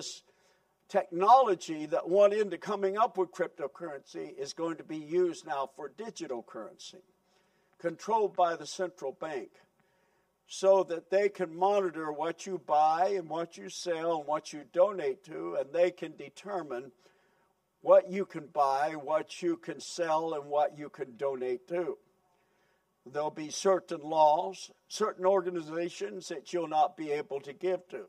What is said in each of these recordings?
this technology that went into coming up with cryptocurrency is going to be used now for digital currency, controlled by the central bank, so that they can monitor what you buy and what you sell and what you donate to, and they can determine what you can buy, what you can sell, and what you can donate to. There'll be certain laws, certain organizations that you'll not be able to give to.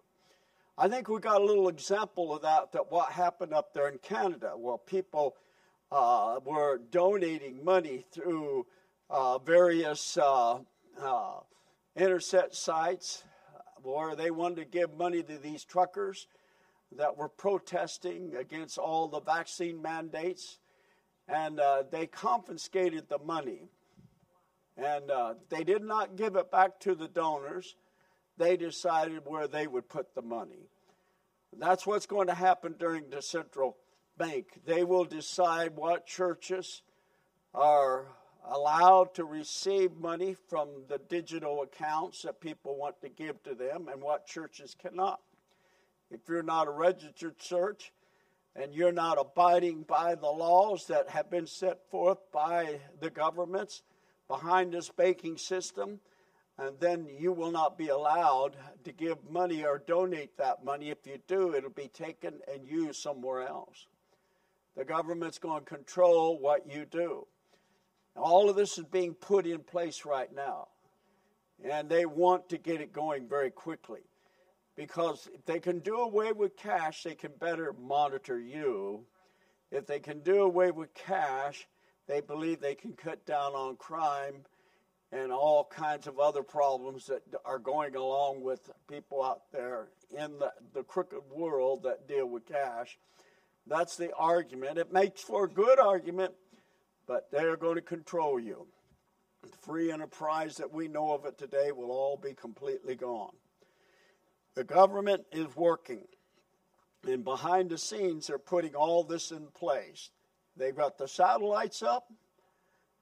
I think we got a little example of that, that what happened up there in Canada. Well, people uh, were donating money through uh, various uh, uh internet sites where they wanted to give money to these truckers that were protesting against all the vaccine mandates, and uh, they confiscated the money. And uh, they did not give it back to the donors. They decided where they would put the money. That's what's going to happen during the central bank. They will decide what churches are allowed to receive money from the digital accounts that people want to give to them and what churches cannot. If you're not a registered church and you're not abiding by the laws that have been set forth by the governments behind this banking system, and then you will not be allowed to give money or donate that money. If you do, it'll be taken and used somewhere else. The government's going to control what you do. All of this is being put in place right now. And they want to get it going very quickly. Because if they can do away with cash, they can better monitor you. If they can do away with cash, they believe they can cut down on crime and all kinds of other problems that are going along with people out there in the, the crooked world that deal with cash. That's the argument. It makes for a good argument, but they're going to control you. The free enterprise that we know of it today will all be completely gone. The government is working, and behind the scenes, they're putting all this in place. They've got the satellites up,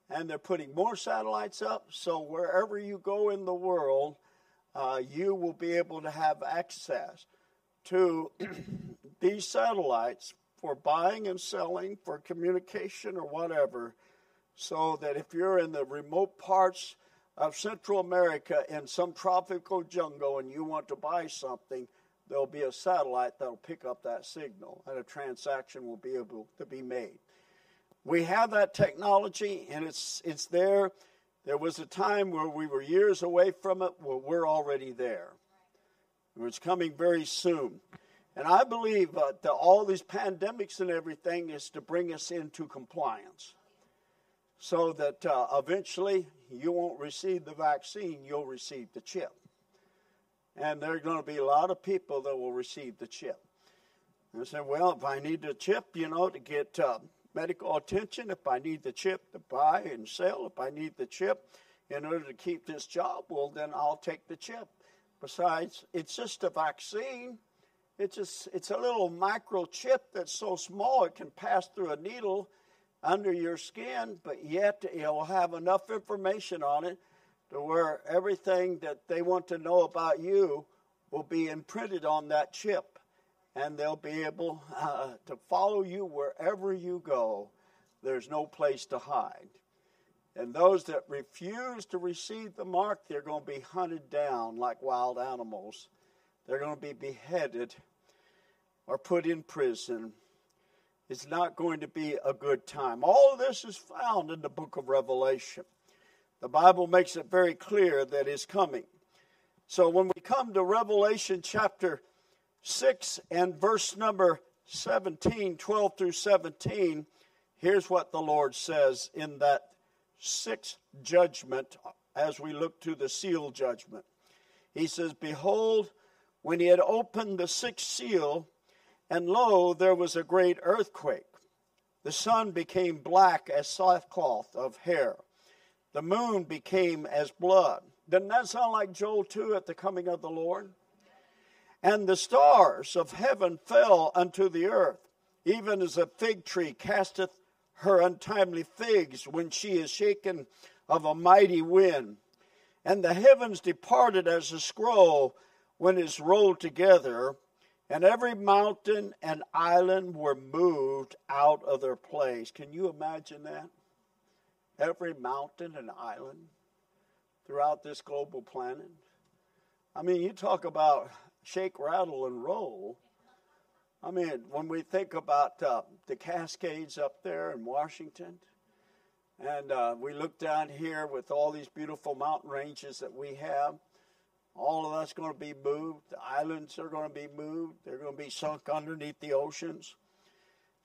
and they're putting more satellites up. So wherever you go in the world, uh, you will be able to have access to these satellites for buying and selling, for communication or whatever, so that if you're in the remote parts of Central America in some tropical jungle and you want to buy something, there'll be a satellite that'll pick up that signal and a transaction will be able to be made. We have that technology and it's, it's there. There was a time where we were years away from it, well, we're already there. It's coming very soon. And I believe uh, that all these pandemics and everything is to bring us into compliance so that uh, eventually you won't receive the vaccine, you'll receive the chip. And there are going to be a lot of people that will receive the chip. And I said, well, if I need the chip, you know, to get uh, medical attention, if I need the chip to buy and sell, if I need the chip in order to keep this job, well, then I'll take the chip. Besides, it's just a vaccine. It's just it's a little microchip that's so small it can pass through a needle under your skin, but yet it'll have enough information on it to where everything that they want to know about you will be imprinted on that chip. And they'll be able uh, to follow you wherever you go. There's no place to hide. And those that refuse to receive the mark, they're going to be hunted down like wild animals. They're going to be beheaded or put in prison it's not going to be a good time. All of this is found in the book of Revelation. The Bible makes it very clear that it's coming. So when we come to Revelation chapter 6 and verse number 17, 12 through 17, here's what the Lord says in that sixth judgment as we look to the seal judgment. He says, Behold, when he had opened the sixth seal, and lo, there was a great earthquake. The sun became black as sackcloth of hair. The moon became as blood. Doesn't that sound like Joel 2 at the coming of the Lord? And the stars of heaven fell unto the earth, even as a fig tree casteth her untimely figs when she is shaken of a mighty wind. And the heavens departed as a scroll when it is rolled together, and every mountain and island were moved out of their place. Can you imagine that? Every mountain and island throughout this global planet. I mean, you talk about shake, rattle, and roll. I mean, when we think about uh, the Cascades up there in Washington, and uh, we look down here with all these beautiful mountain ranges that we have, all of that's going to be moved. The islands are going to be moved. They're going to be sunk underneath the oceans.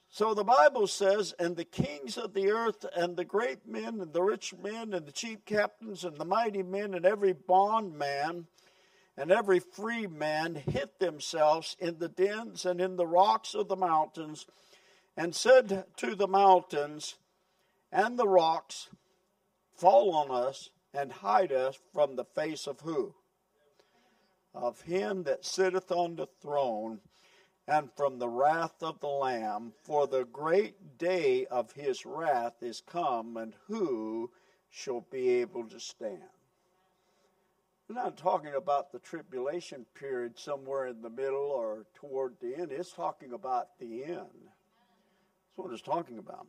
So the Bible says, and the kings of the earth, and the great men, and the rich men, and the chief captains, and the mighty men, and every bondman, and every free man hid themselves in the dens and in the rocks of the mountains, and said to the mountains and the rocks, Fall on us and hide us from the face of who? Of him that sitteth on the throne and from the wrath of the Lamb, for the great day of his wrath is come, and who shall be able to stand? We're not talking about the tribulation period somewhere in the middle or toward the end. It's talking about the end. That's what it's talking about.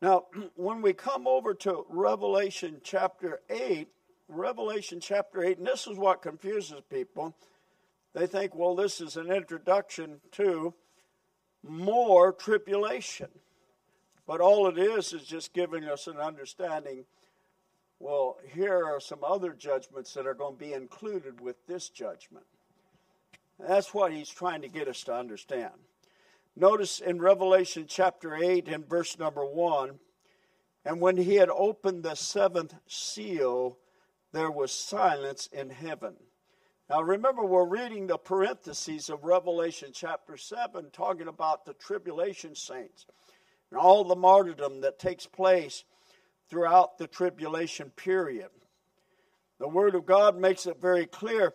Now, when we come over to Revelation chapter 8, Revelation chapter 8, and this is what confuses people they think, well, this is an introduction to more tribulation. But all it is is just giving us an understanding. Well, here are some other judgments that are going to be included with this judgment. That's what he's trying to get us to understand. Notice in Revelation chapter 8 and verse number 1 and when he had opened the seventh seal, there was silence in heaven now remember, we're reading the parentheses of Revelation chapter 7, talking about the tribulation saints and all the martyrdom that takes place throughout the tribulation period. The Word of God makes it very clear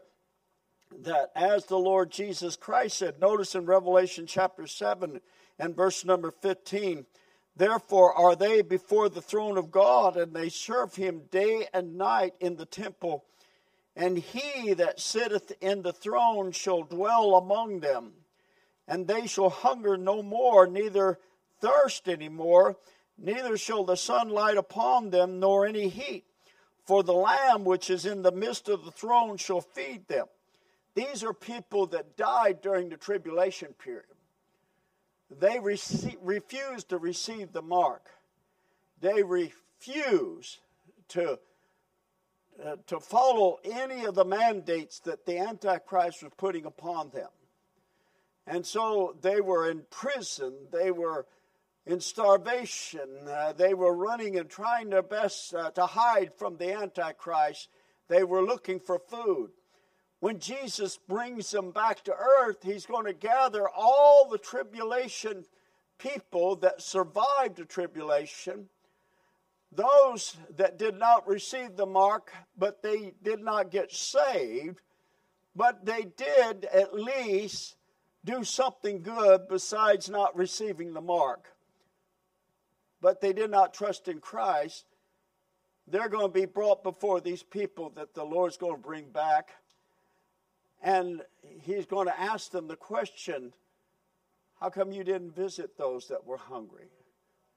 that as the Lord Jesus Christ said, notice in Revelation chapter 7 and verse number 15, Therefore are they before the throne of God, and they serve him day and night in the temple and he that sitteth in the throne shall dwell among them. And they shall hunger no more, neither thirst any more, neither shall the sun light upon them, nor any heat. For the Lamb which is in the midst of the throne shall feed them. These are people that died during the tribulation period. They rece- refuse to receive the mark. They refuse to uh, to follow any of the mandates that the Antichrist was putting upon them. And so they were in prison, they were in starvation, uh, they were running and trying their best uh, to hide from the Antichrist. They were looking for food. When Jesus brings them back to earth, he's going to gather all the tribulation people that survived the tribulation those that did not receive the mark, but they did not get saved, but they did at least do something good besides not receiving the mark. But they did not trust in Christ. They're going to be brought before these people that the Lord's going to bring back. And He's going to ask them the question How come you didn't visit those that were hungry?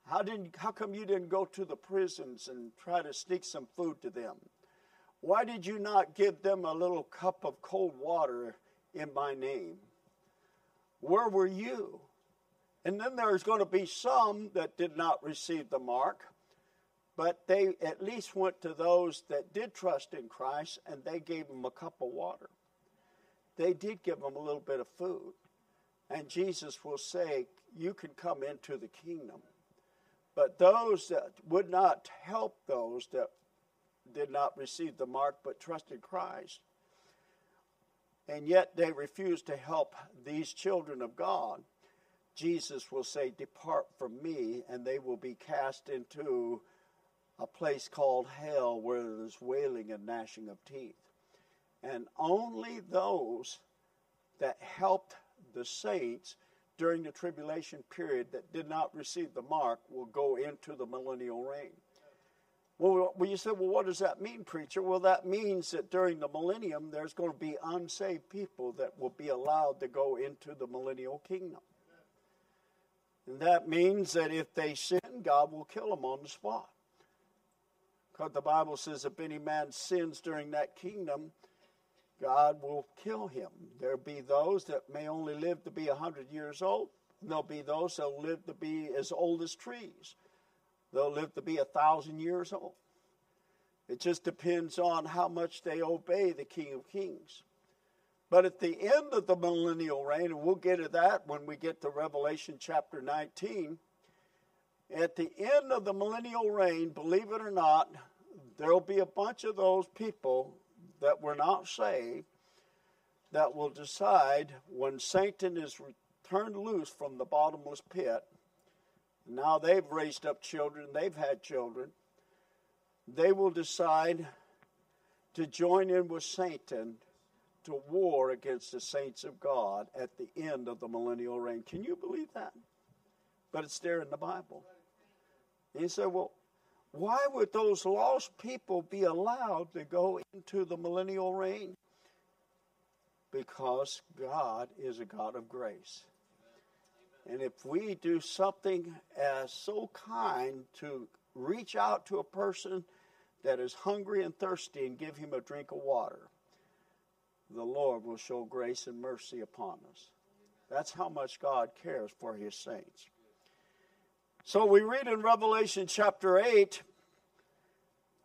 How, didn't, how come you didn't go to the prisons and try to sneak some food to them? Why did you not give them a little cup of cold water in my name? Where were you? And then there's going to be some that did not receive the mark, but they at least went to those that did trust in Christ and they gave them a cup of water. They did give them a little bit of food. And Jesus will say, You can come into the kingdom. But those that would not help those that did not receive the mark but trusted Christ, and yet they refused to help these children of God, Jesus will say, Depart from me, and they will be cast into a place called hell where there's wailing and gnashing of teeth. And only those that helped the saints during the tribulation period that did not receive the mark will go into the millennial reign. Well, you said, well, what does that mean, preacher? Well, that means that during the millennium, there's going to be unsaved people that will be allowed to go into the millennial kingdom. And that means that if they sin, God will kill them on the spot. Because the Bible says if any man sins during that kingdom, God will kill him. There'll be those that may only live to be 100 years old. There'll be those that will live to be as old as trees. They'll live to be a thousand years old. It just depends on how much they obey the King of Kings. But at the end of the millennial reign, and we'll get to that when we get to Revelation chapter 19, at the end of the millennial reign, believe it or not, there'll be a bunch of those people that were not saved that will decide when Satan is turned loose from the bottomless pit now they've raised up children, they've had children. They will decide to join in with Satan to war against the saints of God at the end of the millennial reign. Can you believe that? But it's there in the Bible. And you say, well, why would those lost people be allowed to go into the millennial reign? Because God is a God of grace. And if we do something as so kind to reach out to a person that is hungry and thirsty and give him a drink of water, the Lord will show grace and mercy upon us. That's how much God cares for his saints. So we read in Revelation chapter 8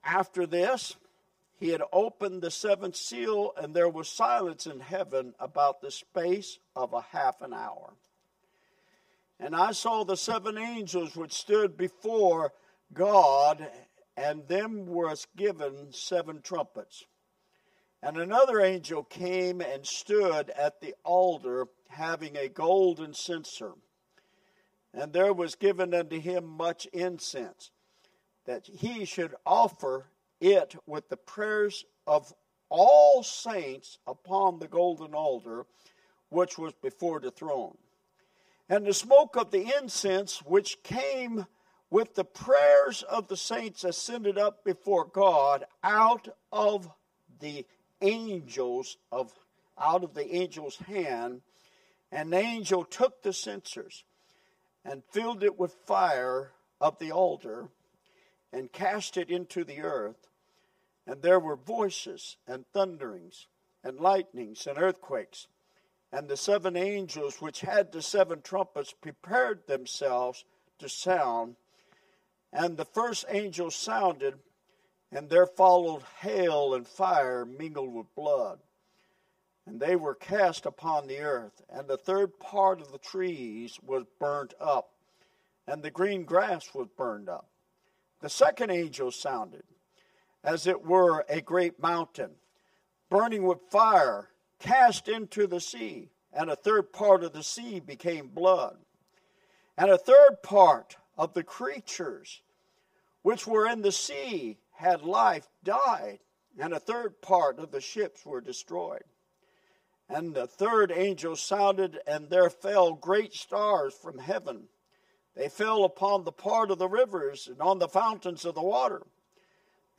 after this, he had opened the seventh seal, and there was silence in heaven about the space of a half an hour. And I saw the seven angels which stood before God, and them was given seven trumpets. And another angel came and stood at the altar, having a golden censer. And there was given unto him much incense, that he should offer it with the prayers of all saints upon the golden altar, which was before the throne. And the smoke of the incense which came with the prayers of the saints ascended up before God out of the angels of out of the angel's hand and the angel took the censers and filled it with fire of the altar and cast it into the earth and there were voices and thunderings and lightnings and earthquakes and the seven angels which had the seven trumpets prepared themselves to sound. And the first angel sounded, and there followed hail and fire mingled with blood. And they were cast upon the earth, and the third part of the trees was burnt up, and the green grass was burned up. The second angel sounded, as it were a great mountain, burning with fire cast into the sea, and a third part of the sea became blood. And a third part of the creatures which were in the sea had life died, and a third part of the ships were destroyed. And the third angel sounded, and there fell great stars from heaven. They fell upon the part of the rivers and on the fountains of the water.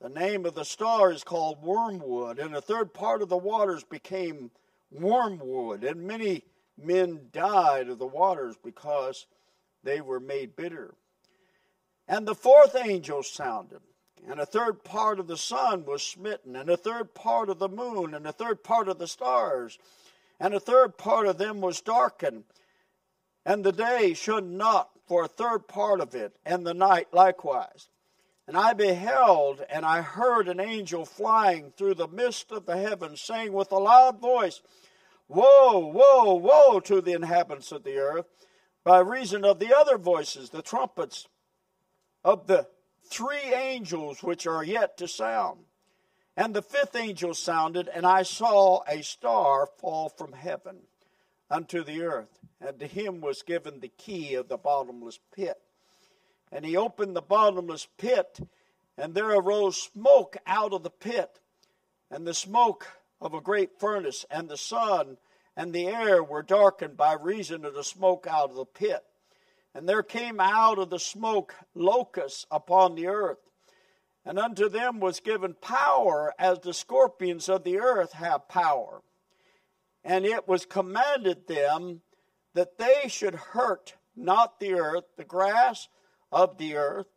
The name of the star is called wormwood, and a third part of the waters became wormwood, and many men died of the waters because they were made bitter. And the fourth angel sounded, and a third part of the sun was smitten, and a third part of the moon, and a third part of the stars, and a third part of them was darkened. And the day shone not for a third part of it, and the night likewise. And I beheld, and I heard an angel flying through the midst of the heavens, saying with a loud voice, Woe, woe, woe to the inhabitants of the earth, by reason of the other voices, the trumpets of the three angels which are yet to sound. And the fifth angel sounded, and I saw a star fall from heaven unto the earth, and to him was given the key of the bottomless pit. And he opened the bottomless pit, and there arose smoke out of the pit, and the smoke of a great furnace, and the sun and the air were darkened by reason of the smoke out of the pit. And there came out of the smoke locusts upon the earth, And unto them was given power as the scorpions of the earth have power. And it was commanded them that they should hurt not the earth, the grass of the earth,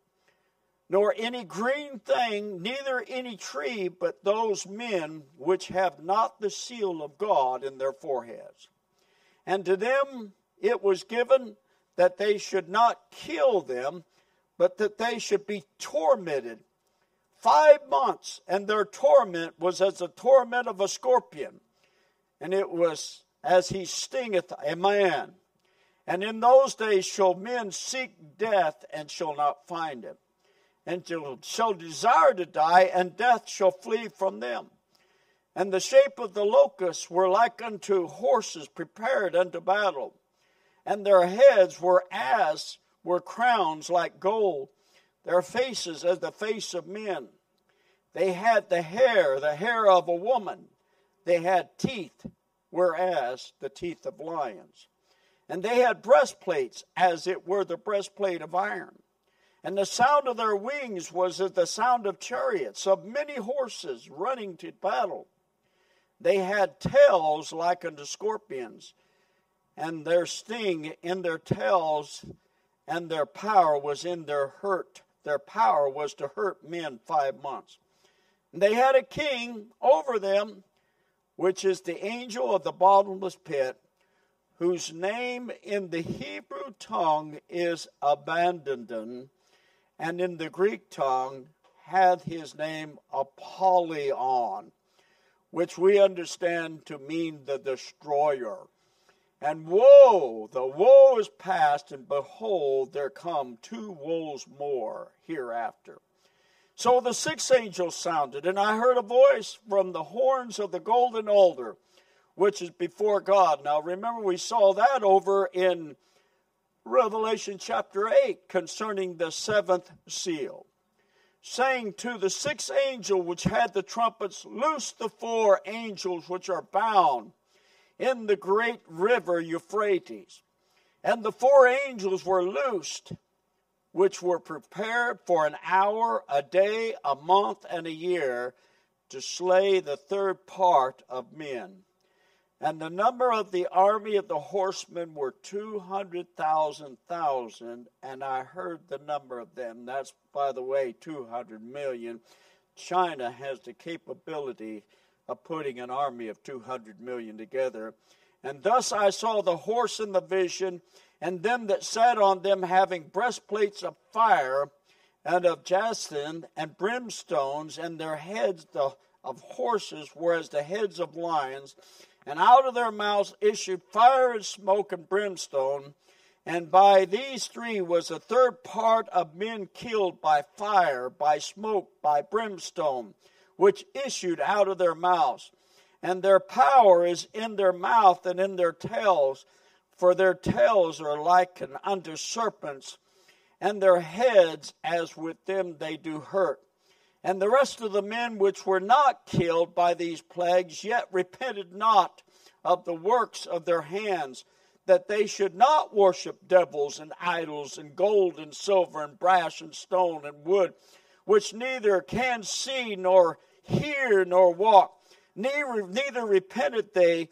nor any green thing, neither any tree, but those men which have not the seal of God in their foreheads. And to them it was given that they should not kill them, but that they should be tormented five months, and their torment was as the torment of a scorpion, and it was as he stingeth a man. And in those days shall men seek death and shall not find it, and shall desire to die, and death shall flee from them. And the shape of the locusts were like unto horses prepared unto battle, and their heads were as were crowns like gold, their faces as the face of men. They had the hair, the hair of a woman. They had teeth, whereas the teeth of lions. And they had breastplates, as it were the breastplate of iron. And the sound of their wings was as the sound of chariots, of many horses running to battle. They had tails like unto scorpions, and their sting in their tails, and their power was in their hurt. Their power was to hurt men five months. And they had a king over them, which is the angel of the bottomless pit, whose name in the Hebrew tongue is Abaddon, and in the Greek tongue hath his name Apollyon, which we understand to mean the destroyer. And woe, the woe is past, and behold, there come two woes more hereafter. So the sixth angel sounded, and I heard a voice from the horns of the golden altar, which is before God. Now remember, we saw that over in Revelation chapter 8 concerning the seventh seal, saying to the sixth angel which had the trumpets, Loose the four angels which are bound in the great river Euphrates. And the four angels were loosed which were prepared for an hour, a day, a month, and a year to slay the third part of men. And the number of the army of the horsemen were 200,000 thousand, and I heard the number of them. That's, by the way, 200 million. China has the capability of putting an army of 200 million together. And thus I saw the horse in the vision, and them that sat on them having breastplates of fire and of jacinth and brimstones, and their heads the, of horses were as the heads of lions, and out of their mouths issued fire and smoke and brimstone. And by these three was a third part of men killed by fire, by smoke, by brimstone, which issued out of their mouths. And their power is in their mouth and in their tails for their tails are likened unto serpents, and their heads as with them they do hurt. And the rest of the men which were not killed by these plagues yet repented not of the works of their hands, that they should not worship devils and idols and gold and silver and brass and stone and wood, which neither can see nor hear nor walk. Neither, neither repented they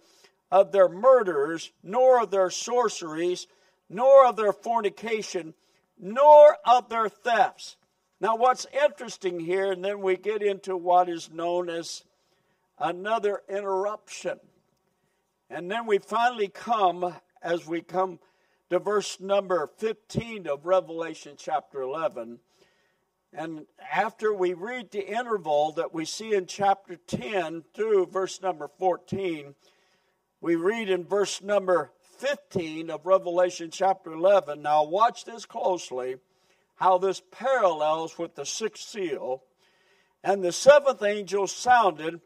of their murders, nor of their sorceries, nor of their fornication, nor of their thefts. Now, what's interesting here, and then we get into what is known as another interruption. And then we finally come, as we come to verse number 15 of Revelation chapter 11. And after we read the interval that we see in chapter 10 through verse number 14, we read in verse number 15 of Revelation chapter 11. Now, watch this closely how this parallels with the sixth seal. And the seventh angel sounded,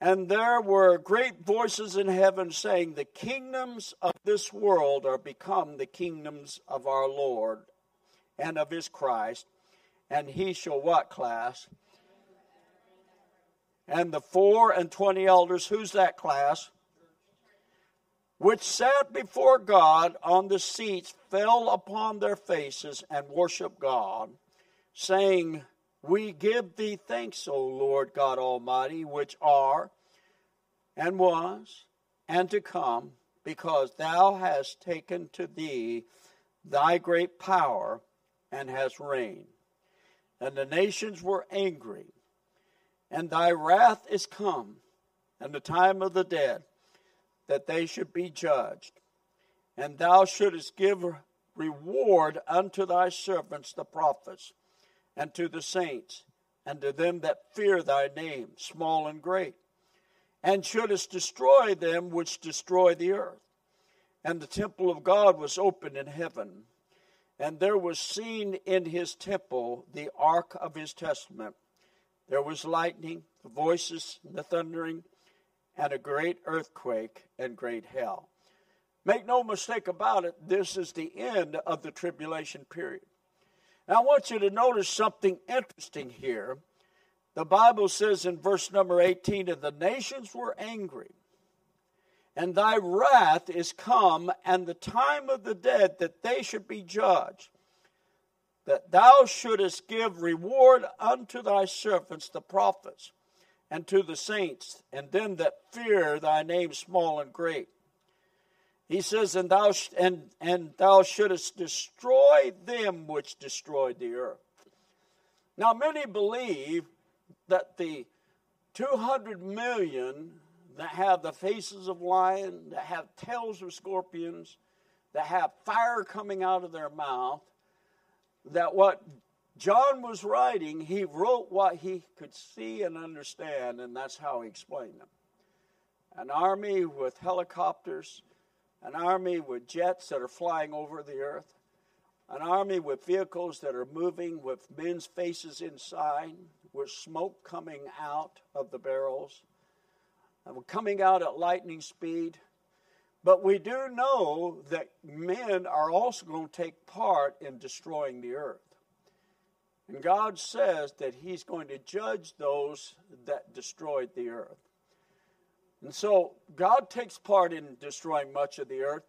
and there were great voices in heaven saying, The kingdoms of this world are become the kingdoms of our Lord and of his Christ. And he shall what class? And the four and twenty elders, who's that class? which sat before God on the seats fell upon their faces and worshiped God, saying, We give thee thanks, O Lord God Almighty, which are, and was, and to come, because thou hast taken to thee thy great power and hast reigned. And the nations were angry, and thy wrath is come, and the time of the dead, that they should be judged. And thou shouldest give reward unto thy servants the prophets, and to the saints, and to them that fear thy name, small and great, and shouldest destroy them which destroy the earth. And the temple of God was opened in heaven, and there was seen in his temple the ark of his testament. There was lightning, the voices, the thundering, and a great earthquake and great hell. Make no mistake about it, this is the end of the tribulation period. Now, I want you to notice something interesting here. The Bible says in verse number 18, and the nations were angry, and thy wrath is come, and the time of the dead that they should be judged, that thou shouldest give reward unto thy servants, the prophets, and to the saints, and them that fear thy name, small and great he says, and thou, sh- and, and thou shouldest destroy them which destroyed the earth. Now, many believe that the 200 million that have the faces of lions, that have tails of scorpions, that have fire coming out of their mouth, that what John was writing, he wrote what he could see and understand, and that's how he explained them. An army with helicopters, an army with jets that are flying over the earth, an army with vehicles that are moving with men's faces inside, with smoke coming out of the barrels, coming out at lightning speed. But we do know that men are also going to take part in destroying the earth. And God says that He's going to judge those that destroyed the earth. And so God takes part in destroying much of the earth,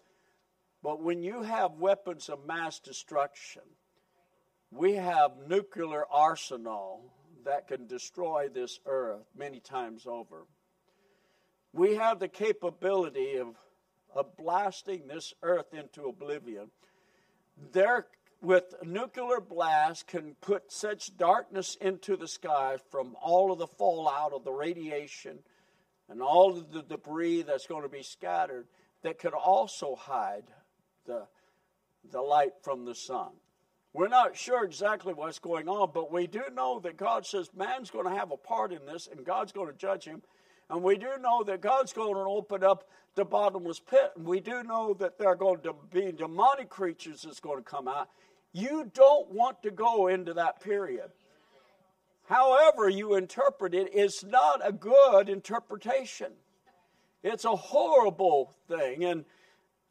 but when you have weapons of mass destruction, we have nuclear arsenal that can destroy this earth many times over. We have the capability of, of blasting this earth into oblivion. There, with nuclear blast, can put such darkness into the sky from all of the fallout of the radiation and all of the debris that's going to be scattered that could also hide the, the light from the sun. We're not sure exactly what's going on, but we do know that God says man's going to have a part in this and God's going to judge him. And we do know that God's going to open up the bottomless pit. And we do know that there are going to be demonic creatures that's going to come out. You don't want to go into that period however you interpret it, it, is not a good interpretation. It's a horrible thing. And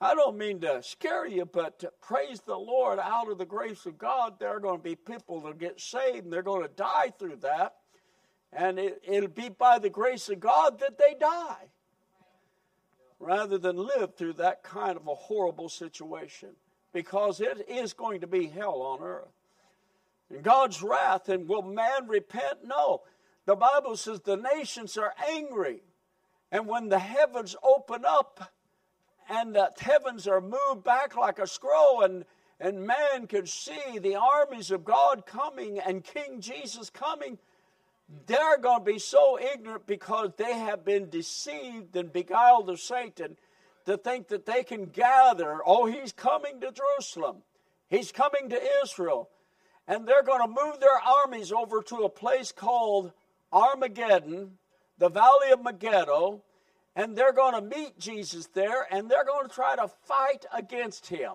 I don't mean to scare you, but praise the Lord out of the grace of God, there are going to be people that get saved and they're going to die through that. And it, it'll be by the grace of God that they die rather than live through that kind of a horrible situation because it is going to be hell on earth. And God's wrath. And will man repent? No. The Bible says the nations are angry. And when the heavens open up and the heavens are moved back like a scroll and and man can see the armies of God coming and King Jesus coming, they're going to be so ignorant because they have been deceived and beguiled of Satan to think that they can gather. Oh, he's coming to Jerusalem, he's coming to Israel and they're going to move their armies over to a place called Armageddon, the Valley of Megiddo, and they're going to meet Jesus there, and they're going to try to fight against him.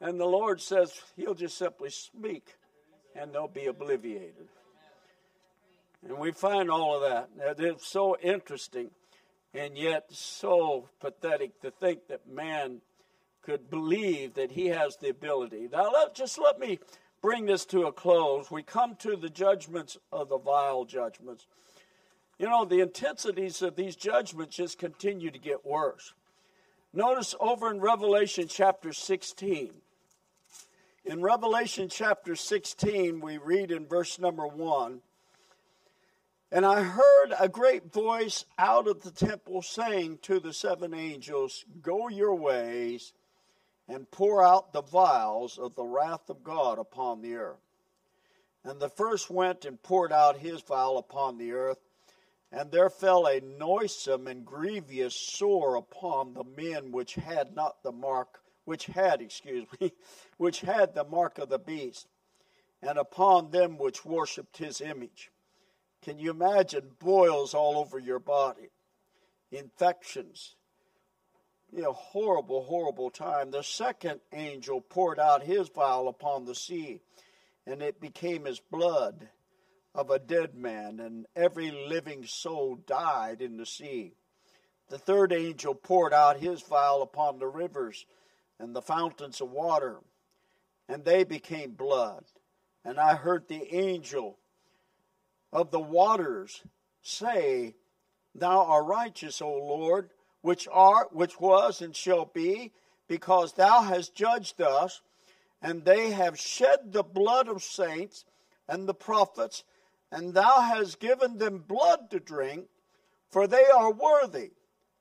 And the Lord says he'll just simply speak, and they'll be obliviated. And we find all of that. It's so interesting and yet so pathetic to think that man could believe that he has the ability. Now, let, just let me bring this to a close, we come to the judgments of the vial judgments. You know, the intensities of these judgments just continue to get worse. Notice over in Revelation chapter 16, In Revelation chapter 16, we read in verse number 1 And I heard a great voice out of the temple saying to the seven angels, Go your ways and pour out the vials of the wrath of God upon the earth. And the first went and poured out his vial upon the earth, and there fell a noisome and grievous sore upon the men which had not the mark which had, excuse me, which had the mark of the beast, and upon them which worshipped his image. Can you imagine boils all over your body, infections? You know, horrible, horrible time. The second angel poured out his vial upon the sea, and it became as blood of a dead man, and every living soul died in the sea. The third angel poured out his vial upon the rivers and the fountains of water, and they became blood. And I heard the angel of the waters say, Thou art righteous, O Lord, which art, which was, and shall be, because thou hast judged us, and they have shed the blood of saints and the prophets, and thou hast given them blood to drink, for they are worthy.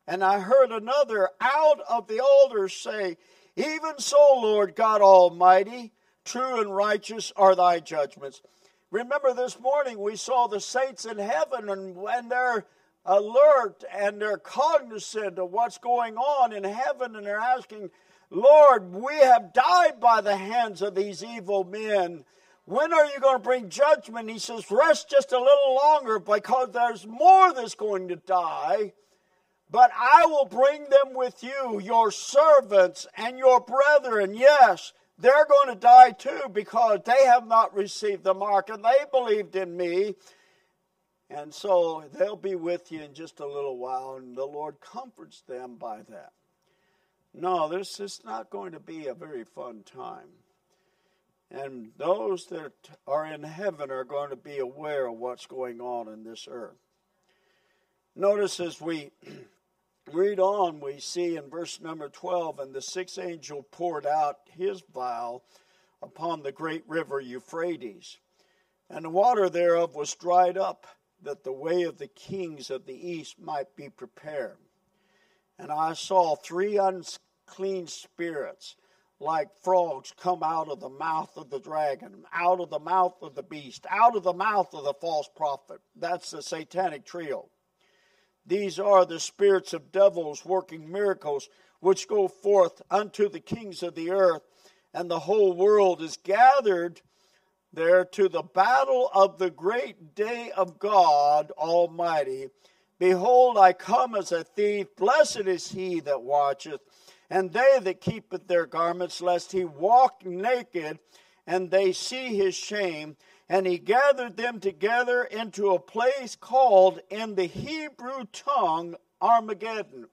And I heard another out of the altar say, even so, Lord God Almighty, true and righteous are thy judgments. Remember this morning we saw the saints in heaven and when they're alert and they're cognizant of what's going on in heaven and they're asking, Lord, we have died by the hands of these evil men. When are you going to bring judgment? He says, Rest just a little longer because there's more that's going to die. But I will bring them with you, your servants and your brethren. Yes, they're going to die too because they have not received the mark and they believed in me. And so they'll be with you in just a little while, and the Lord comforts them by that. No, this is not going to be a very fun time. And those that are in heaven are going to be aware of what's going on in this earth. Notice as we read on, we see in verse number 12, and the sixth angel poured out his vial upon the great river Euphrates, and the water thereof was dried up, that the way of the kings of the east might be prepared. And I saw three unclean spirits, like frogs, come out of the mouth of the dragon, out of the mouth of the beast, out of the mouth of the false prophet. That's the satanic trio these are the spirits of devils working miracles, which go forth unto the kings of the earth, and the whole world is gathered there to the battle of the great day of God Almighty. Behold, I come as a thief. Blessed is he that watcheth, and they that keepeth their garments, lest he walk naked, and they see his shame and he gathered them together into a place called in the Hebrew tongue Armageddon.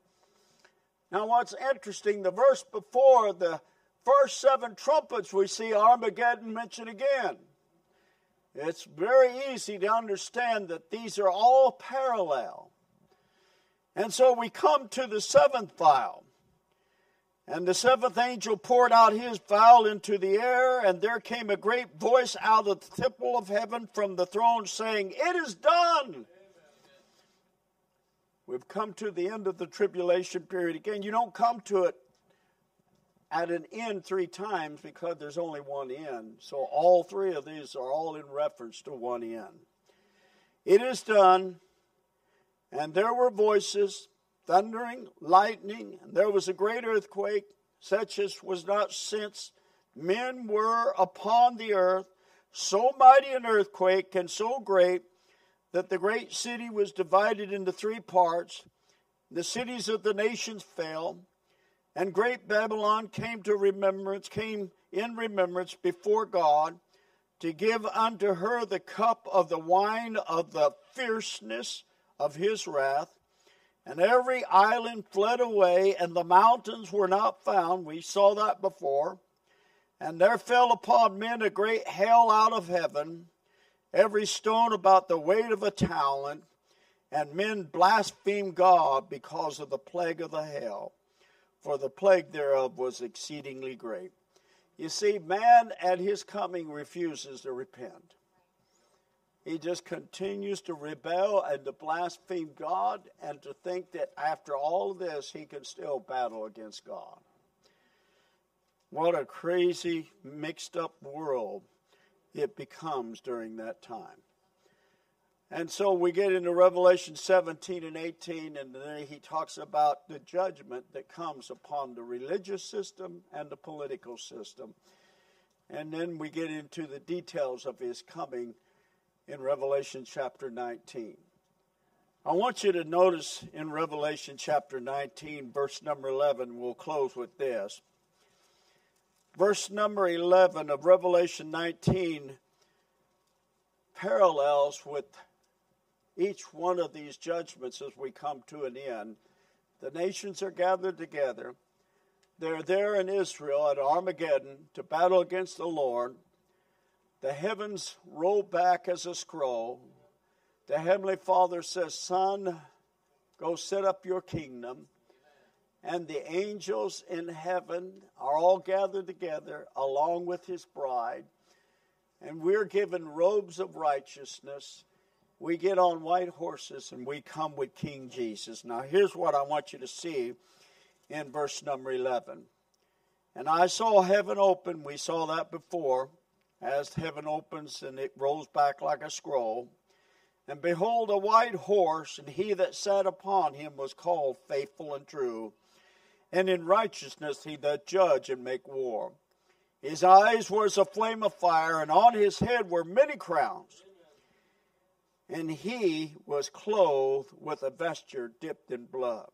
Now, what's interesting, the verse before the first seven trumpets, we see Armageddon mentioned again. It's very easy to understand that these are all parallel. And so we come to the seventh vial. And the seventh angel poured out his vial into the air, and there came a great voice out of the temple of heaven from the throne saying, It is done. We've come to the end of the tribulation period. Again, you don't come to it at an end three times because there's only one end. So all three of these are all in reference to one end. It is done, and there were voices thundering, lightning, and there was a great earthquake, such as was not since men were upon the earth, so mighty an earthquake and so great that the great city was divided into three parts. The cities of the nations fell, and great Babylon came to remembrance, came in remembrance before God to give unto her the cup of the wine of the fierceness of his wrath. And every island fled away, and the mountains were not found. We saw that before. And there fell upon men a great hail out of heaven, every stone about the weight of a talent. And men blasphemed God because of the plague of the hail, for the plague thereof was exceedingly great. You see, man at his coming refuses to repent. He just continues to rebel and to blaspheme God and to think that after all of this, he can still battle against God. What a crazy, mixed up world it becomes during that time. And so we get into Revelation 17 and 18, and then he talks about the judgment that comes upon the religious system and the political system. And then we get into the details of his coming in Revelation chapter 19. I want you to notice in Revelation chapter 19, verse number 11, we'll close with this. Verse number 11 of Revelation 19 parallels with each one of these judgments as we come to an end. The nations are gathered together. They're there in Israel at Armageddon to battle against the Lord. The heavens roll back as a scroll. The Heavenly Father says, Son, go set up your kingdom. And the angels in heaven are all gathered together along with his bride. And we're given robes of righteousness we get on white horses and we come with King Jesus. Now, here's what I want you to see in verse number 11. And I saw heaven open. We saw that before. As heaven opens and it rolls back like a scroll. And behold, a white horse, and he that sat upon him was called faithful and true. And in righteousness he doth judge and make war. His eyes were as a flame of fire, and on his head were many crowns and he was clothed with a vesture dipped in blood.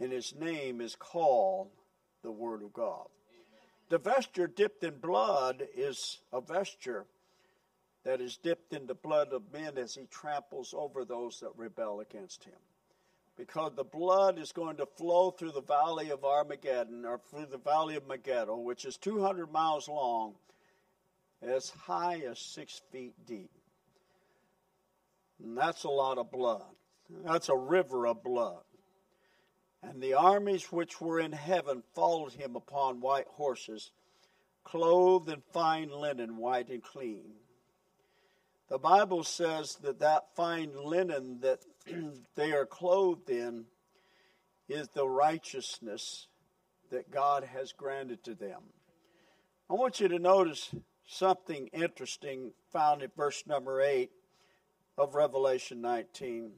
And his name is called the Word of God. The vesture dipped in blood is a vesture that is dipped in the blood of men as he tramples over those that rebel against him. Because the blood is going to flow through the valley of Armageddon, or through the valley of Megiddo, which is 200 miles long, as high as six feet deep. And that's a lot of blood. That's a river of blood. And the armies which were in heaven followed him upon white horses, clothed in fine linen, white and clean. The Bible says that that fine linen that they are clothed in is the righteousness that God has granted to them. I want you to notice something interesting found in verse number 8 of Revelation 19.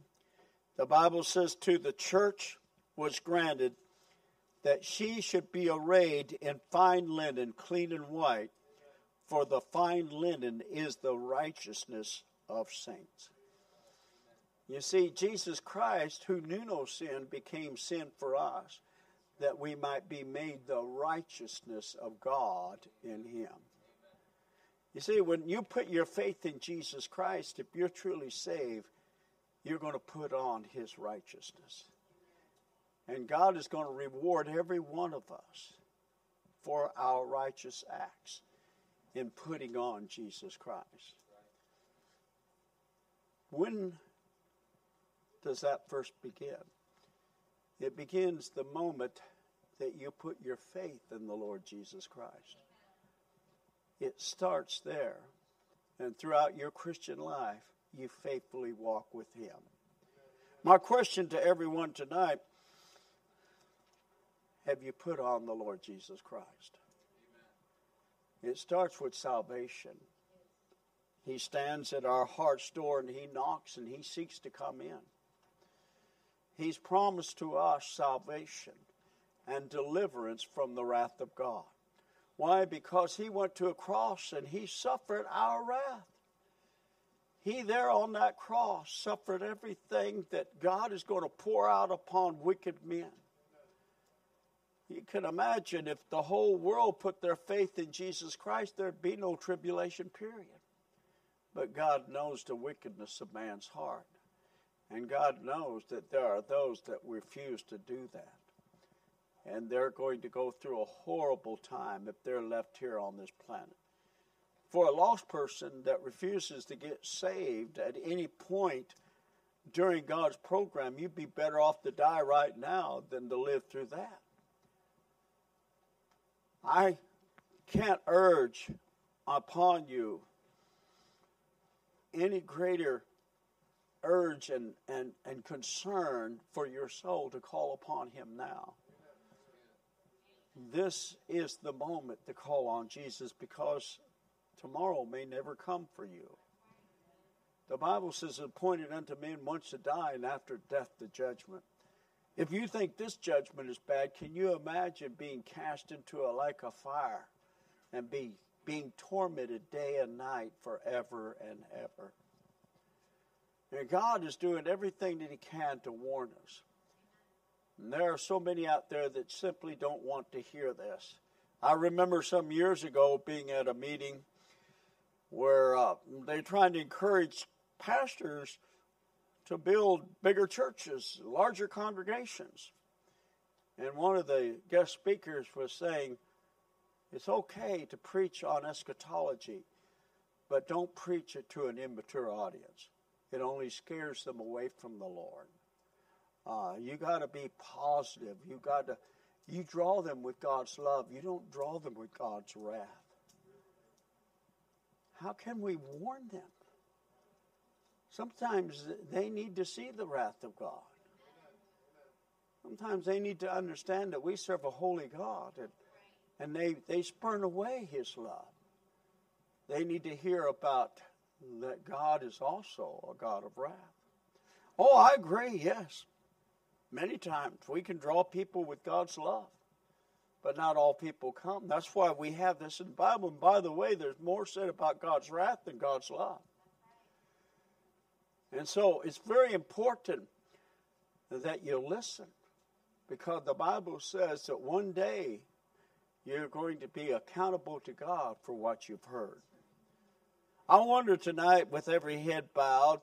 The Bible says, To the church was granted that she should be arrayed in fine linen, clean and white, for the fine linen is the righteousness of saints. You see, Jesus Christ, who knew no sin, became sin for us, that we might be made the righteousness of God in him. You see, when you put your faith in Jesus Christ, if you're truly saved, you're going to put on his righteousness. And God is going to reward every one of us for our righteous acts in putting on Jesus Christ. When does that first begin? It begins the moment that you put your faith in the Lord Jesus Christ. It starts there. And throughout your Christian life, you faithfully walk with Him. My question to everyone tonight have you put on the Lord Jesus Christ? It starts with salvation. He stands at our heart's door and He knocks and He seeks to come in. He's promised to us salvation and deliverance from the wrath of God. Why? Because he went to a cross and he suffered our wrath. He there on that cross suffered everything that God is going to pour out upon wicked men. You can imagine if the whole world put their faith in Jesus Christ, there'd be no tribulation, period. But God knows the wickedness of man's heart. And God knows that there are those that refuse to do that and they're going to go through a horrible time if they're left here on this planet. For a lost person that refuses to get saved at any point during God's program, you'd be better off to die right now than to live through that. I can't urge upon you any greater urge and, and, and concern for your soul to call upon Him now. This is the moment to call on Jesus because tomorrow may never come for you. The Bible says, appointed unto men once to die, and after death the judgment. If you think this judgment is bad, can you imagine being cast into a lake of fire and be being tormented day and night forever and ever? And God is doing everything that He can to warn us. And there are so many out there that simply don't want to hear this. I remember some years ago being at a meeting where uh, they're trying to encourage pastors to build bigger churches, larger congregations. And one of the guest speakers was saying, it's okay to preach on eschatology, but don't preach it to an immature audience. It only scares them away from the Lord. Uh, you got to be positive. You got to, you draw them with God's love. You don't draw them with God's wrath. How can we warn them? Sometimes they need to see the wrath of God. Sometimes they need to understand that we serve a holy God and, and they, they spurn away His love. They need to hear about that God is also a God of wrath. Oh, I agree, yes. Many times we can draw people with God's love, but not all people come. That's why we have this in the Bible. And by the way, there's more said about God's wrath than God's love. And so it's very important that you listen because the Bible says that one day you're going to be accountable to God for what you've heard. I wonder tonight, with every head bowed,